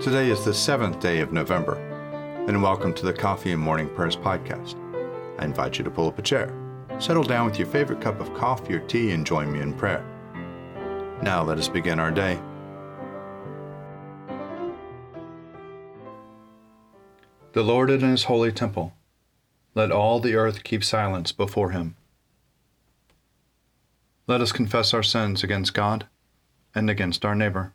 Today is the seventh day of November, and welcome to the Coffee and Morning Prayers podcast. I invite you to pull up a chair, settle down with your favorite cup of coffee or tea, and join me in prayer. Now let us begin our day. The Lord in his holy temple. Let all the earth keep silence before him. Let us confess our sins against God and against our neighbor.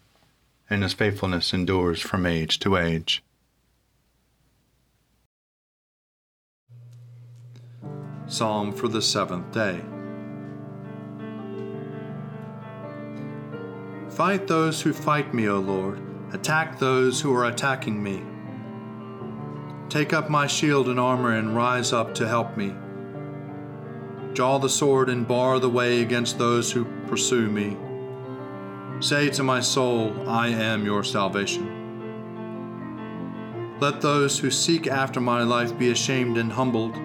and his faithfulness endures from age to age. Psalm for the seventh day. Fight those who fight me, O Lord. Attack those who are attacking me. Take up my shield and armor and rise up to help me. Draw the sword and bar the way against those who pursue me. Say to my soul, I am your salvation. Let those who seek after my life be ashamed and humbled.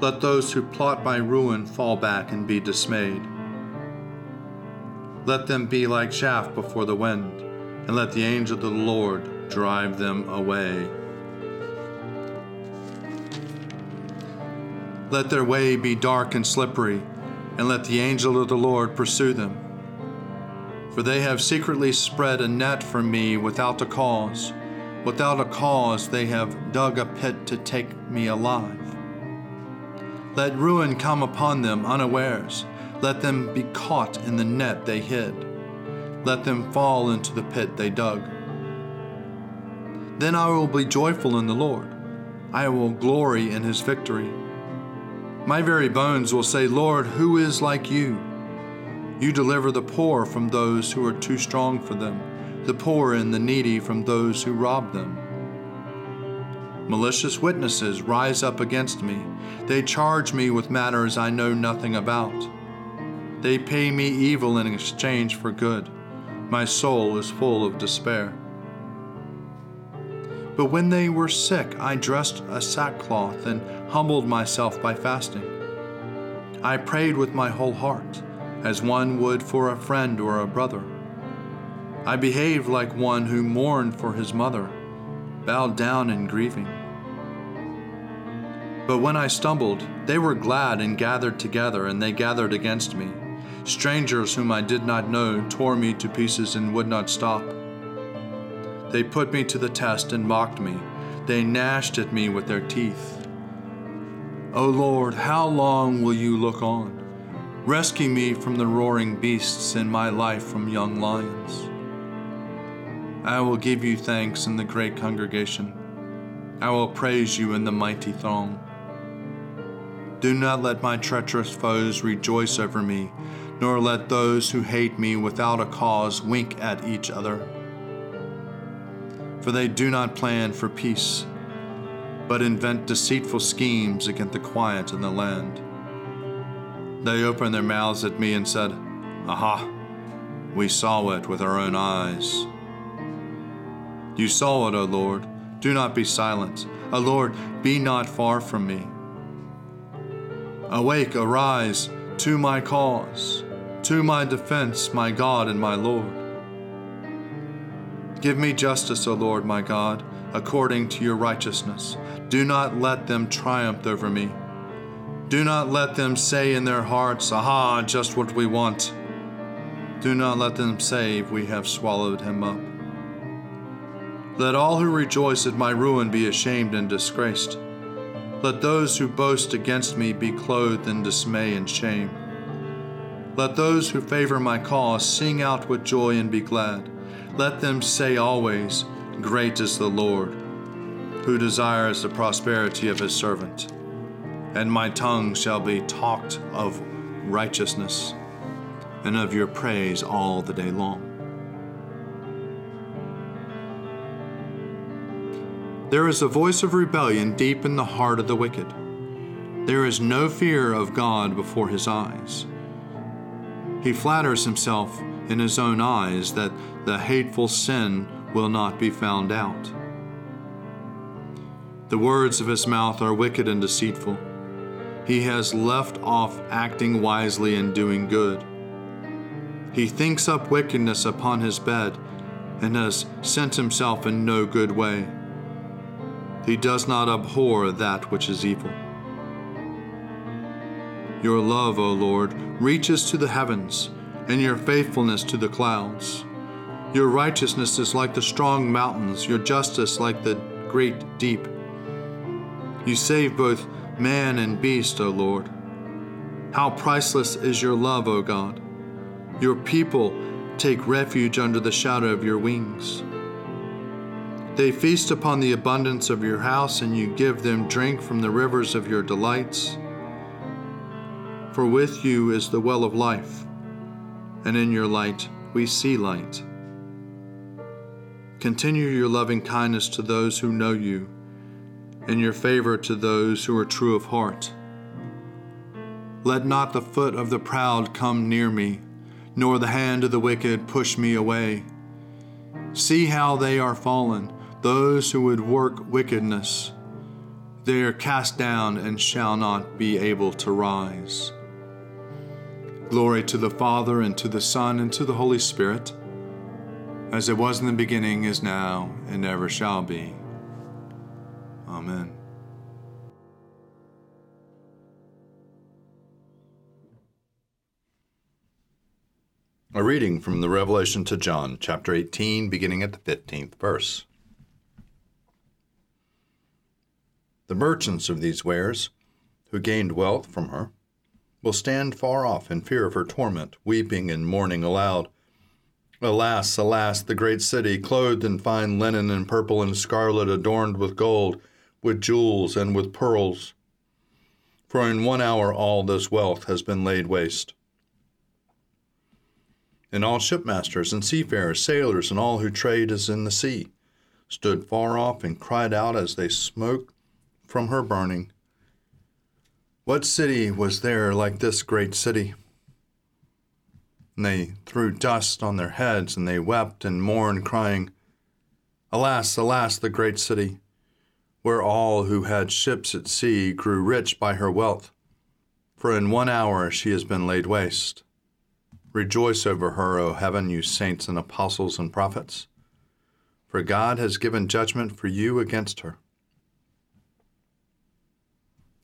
Let those who plot my ruin fall back and be dismayed. Let them be like chaff before the wind, and let the angel of the Lord drive them away. Let their way be dark and slippery, and let the angel of the Lord pursue them for they have secretly spread a net for me without a cause. Without a cause, they have dug a pit to take me alive. Let ruin come upon them unawares. Let them be caught in the net they hid. Let them fall into the pit they dug. Then I will be joyful in the Lord. I will glory in his victory. My very bones will say, Lord, who is like you? You deliver the poor from those who are too strong for them, the poor and the needy from those who rob them. Malicious witnesses rise up against me. They charge me with matters I know nothing about. They pay me evil in exchange for good. My soul is full of despair. But when they were sick, I dressed a sackcloth and humbled myself by fasting. I prayed with my whole heart as one would for a friend or a brother. I behaved like one who mourned for his mother, bowed down in grieving. But when I stumbled, they were glad and gathered together, and they gathered against me. Strangers whom I did not know tore me to pieces and would not stop. They put me to the test and mocked me. They gnashed at me with their teeth. O Lord, how long will you look on? Rescue me from the roaring beasts and my life from young lions. I will give you thanks in the great congregation. I will praise you in the mighty throng. Do not let my treacherous foes rejoice over me, nor let those who hate me without a cause wink at each other. For they do not plan for peace, but invent deceitful schemes against the quiet in the land. They opened their mouths at me and said, Aha! We saw it with our own eyes. You saw it, O Lord. Do not be silent. O Lord, be not far from me. Awake, arise to my cause, to my defense, my God and my Lord. Give me justice, O Lord, my God, according to your righteousness. Do not let them triumph over me. Do not let them say in their hearts, Aha, just what we want. Do not let them say, We have swallowed him up. Let all who rejoice at my ruin be ashamed and disgraced. Let those who boast against me be clothed in dismay and shame. Let those who favor my cause sing out with joy and be glad. Let them say always, Great is the Lord, who desires the prosperity of his servant. And my tongue shall be talked of righteousness and of your praise all the day long. There is a voice of rebellion deep in the heart of the wicked. There is no fear of God before his eyes. He flatters himself in his own eyes that the hateful sin will not be found out. The words of his mouth are wicked and deceitful. He has left off acting wisely and doing good. He thinks up wickedness upon his bed and has sent himself in no good way. He does not abhor that which is evil. Your love, O Lord, reaches to the heavens, and your faithfulness to the clouds. Your righteousness is like the strong mountains, your justice like the great deep. You save both man and beast, O Lord. How priceless is your love, O God. Your people take refuge under the shadow of your wings. They feast upon the abundance of your house, and you give them drink from the rivers of your delights. For with you is the well of life, and in your light we see light. Continue your loving kindness to those who know you, and your favor to those who are true of heart. Let not the foot of the proud come near me, nor the hand of the wicked push me away. See how they are fallen those who would work wickedness, they are cast down and shall not be able to rise. Glory to the Father, and to the Son, and to the Holy Spirit, as it was in the beginning, is now, and ever shall be. Amen. A reading from the Revelation to John, chapter 18, beginning at the 15th verse. The merchants of these wares, who gained wealth from her, will stand far off in fear of her torment, weeping and mourning aloud. Alas, alas, the great city, clothed in fine linen and purple and scarlet, adorned with gold, with jewels, and with pearls. For in one hour all this wealth has been laid waste. And all shipmasters and seafarers, sailors, and all who trade as in the sea, stood far off and cried out as they smoked from her burning. What city was there like this great city? And they threw dust on their heads, and they wept and mourned, crying, Alas, alas, the great city, where all who had ships at sea grew rich by her wealth. For in one hour she has been laid waste. Rejoice over her, O heaven, you saints and apostles and prophets, for God has given judgment for you against her.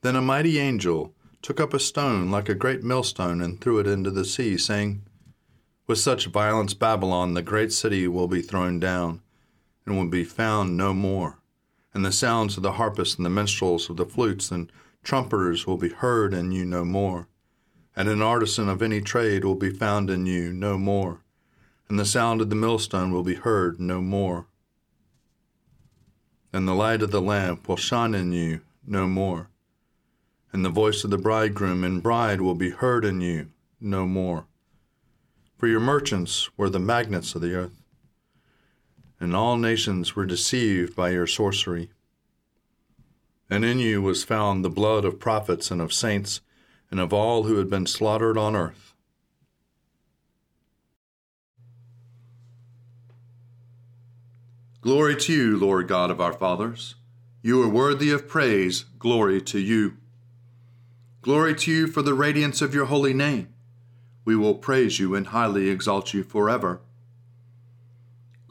Then a mighty angel took up a stone like a great millstone and threw it into the sea, saying, With such violence Babylon, the great city, will be thrown down, and will be found no more. And the sounds of the harpists and the minstrels of the flutes and trumpeters will be heard in you no more. And an artisan of any trade will be found in you no more. And the sound of the millstone will be heard no more. And the light of the lamp will shine in you no more and the voice of the bridegroom and bride will be heard in you no more. For your merchants were the magnates of the earth, and all nations were deceived by your sorcery. And in you was found the blood of prophets and of saints, and of all who had been slaughtered on earth. Glory to you, Lord God of our fathers. You are worthy of praise. Glory to you. Glory to you for the radiance of your holy name. We will praise you and highly exalt you forever.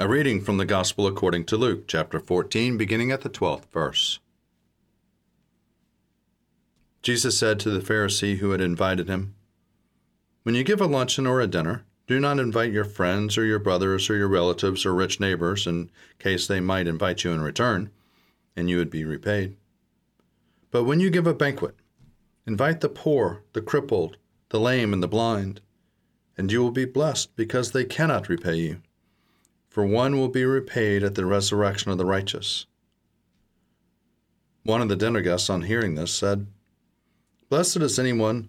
A reading from the Gospel according to Luke, chapter 14, beginning at the 12th verse. Jesus said to the Pharisee who had invited him, When you give a luncheon or a dinner, do not invite your friends or your brothers or your relatives or rich neighbors in case they might invite you in return, and you would be repaid. But when you give a banquet, invite the poor, the crippled, the lame, and the blind, and you will be blessed because they cannot repay you. For one will be repaid at the resurrection of the righteous. One of the dinner guests, on hearing this, said, Blessed is anyone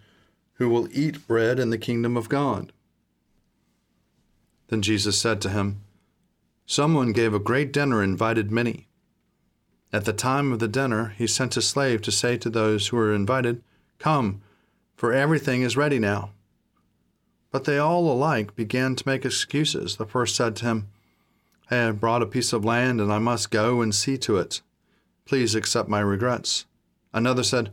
who will eat bread in the kingdom of God. Then Jesus said to him, Someone gave a great dinner and invited many. At the time of the dinner, he sent a slave to say to those who were invited, Come, for everything is ready now. But they all alike began to make excuses. The first said to him, I have brought a piece of land and I must go and see to it. Please accept my regrets. Another said,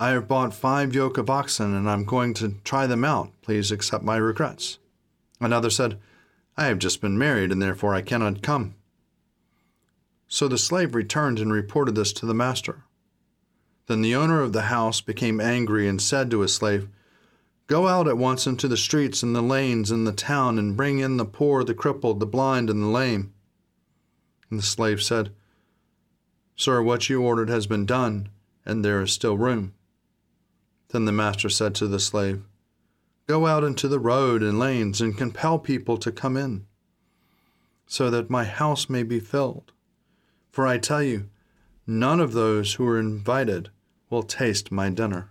I have bought five yoke of oxen and I'm going to try them out. Please accept my regrets. Another said, I have just been married, and therefore I cannot come. So the slave returned and reported this to the master. Then the owner of the house became angry and said to his slave, Go out at once into the streets and the lanes in the town and bring in the poor, the crippled, the blind, and the lame. And the slave said, Sir, what you ordered has been done, and there is still room. Then the master said to the slave, Go out into the road and lanes and compel people to come in, so that my house may be filled. For I tell you, none of those who are invited will taste my dinner.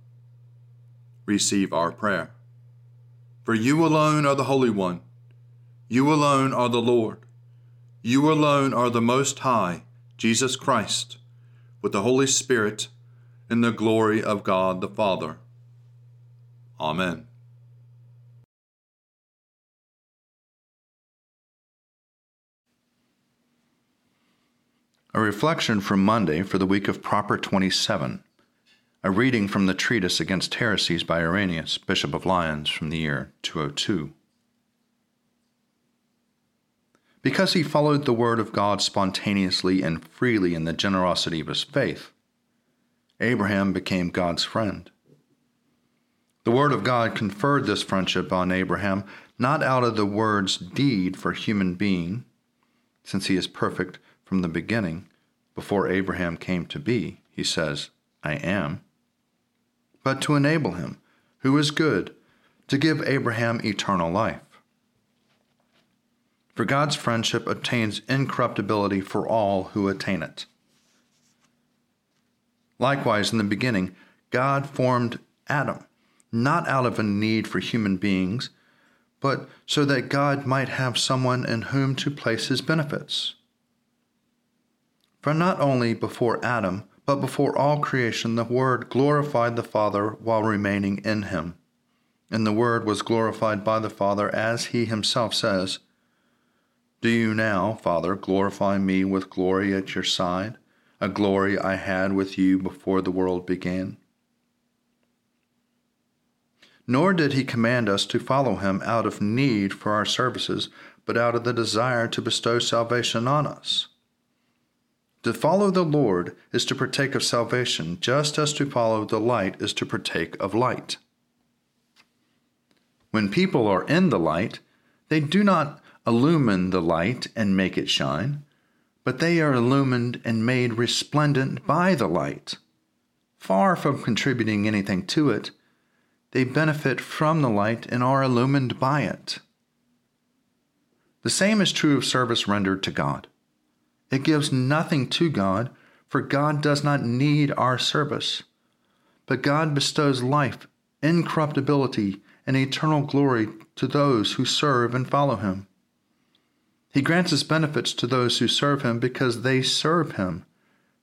Receive our prayer. For you alone are the Holy One. You alone are the Lord. You alone are the Most High, Jesus Christ with the Holy Spirit, in the glory of God the Father. Amen. A reflection from Monday for the week of Proper 27. A reading from the treatise against heresies by Irenaeus, Bishop of Lyons, from the year 202. because he followed the word of God spontaneously and freely in the generosity of his faith. Abraham became God's friend. The word of God conferred this friendship on Abraham not out of the word's deed for human being, since he is perfect from the beginning, before Abraham came to be, he says, I am, but to enable him, who is good, to give Abraham eternal life. For God's friendship obtains incorruptibility for all who attain it. Likewise, in the beginning, God formed Adam, not out of a need for human beings, but so that God might have someone in whom to place his benefits. For not only before Adam, but before all creation, the Word glorified the Father while remaining in him. And the Word was glorified by the Father, as he himself says, do you now, Father, glorify me with glory at your side, a glory I had with you before the world began? Nor did he command us to follow him out of need for our services, but out of the desire to bestow salvation on us. To follow the Lord is to partake of salvation, just as to follow the light is to partake of light. When people are in the light, they do not illumine the light and make it shine, but they are illumined and made resplendent by the light. Far from contributing anything to it, they benefit from the light and are illumined by it. The same is true of service rendered to God. It gives nothing to God, for God does not need our service. But God bestows life, incorruptibility, and eternal glory to those who serve and follow Him. He grants His benefits to those who serve Him because they serve Him,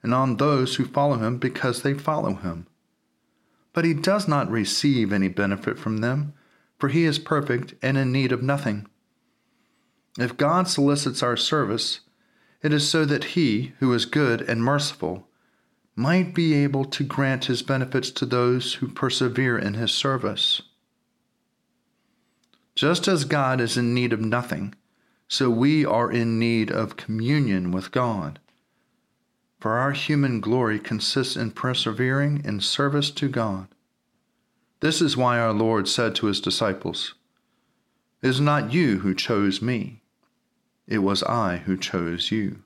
and on those who follow Him because they follow Him but he does not receive any benefit from them, for he is perfect and in need of nothing. If God solicits our service, it is so that he, who is good and merciful, might be able to grant his benefits to those who persevere in his service. Just as God is in need of nothing, so we are in need of communion with God. For our human glory consists in persevering in service to God. This is why our Lord said to his disciples, It is not you who chose me, it was I who chose you.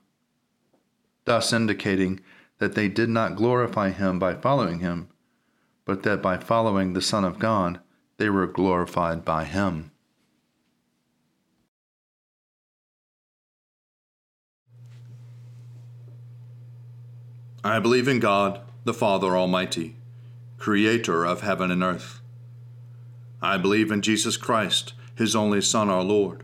Thus indicating that they did not glorify him by following him, but that by following the Son of God, they were glorified by him. I believe in God, the Father Almighty, creator of heaven and earth. I believe in Jesus Christ, his only Son, our Lord.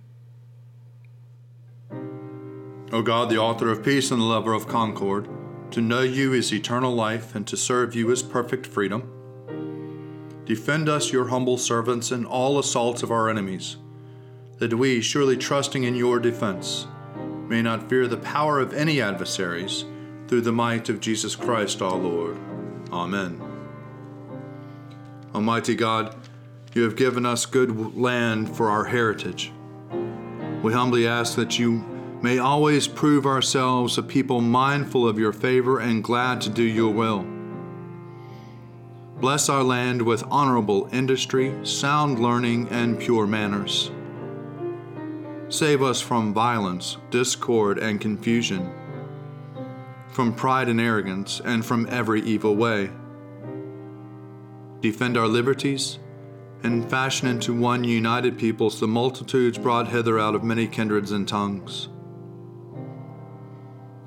O God, the author of peace and the lover of concord, to know you is eternal life, and to serve you is perfect freedom. Defend us, your humble servants, in all assaults of our enemies, that we, surely trusting in your defense, may not fear the power of any adversaries, through the might of Jesus Christ our Lord. Amen. Almighty God, you have given us good land for our heritage. We humbly ask that you may always prove ourselves a people mindful of your favor and glad to do your will. Bless our land with honorable industry, sound learning, and pure manners. Save us from violence, discord, and confusion, from pride and arrogance, and from every evil way defend our liberties, and fashion into one united peoples the multitudes brought hither out of many kindreds and tongues.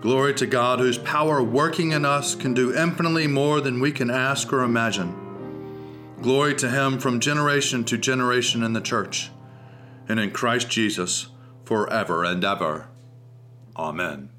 Glory to God, whose power working in us can do infinitely more than we can ask or imagine. Glory to Him from generation to generation in the church, and in Christ Jesus forever and ever. Amen.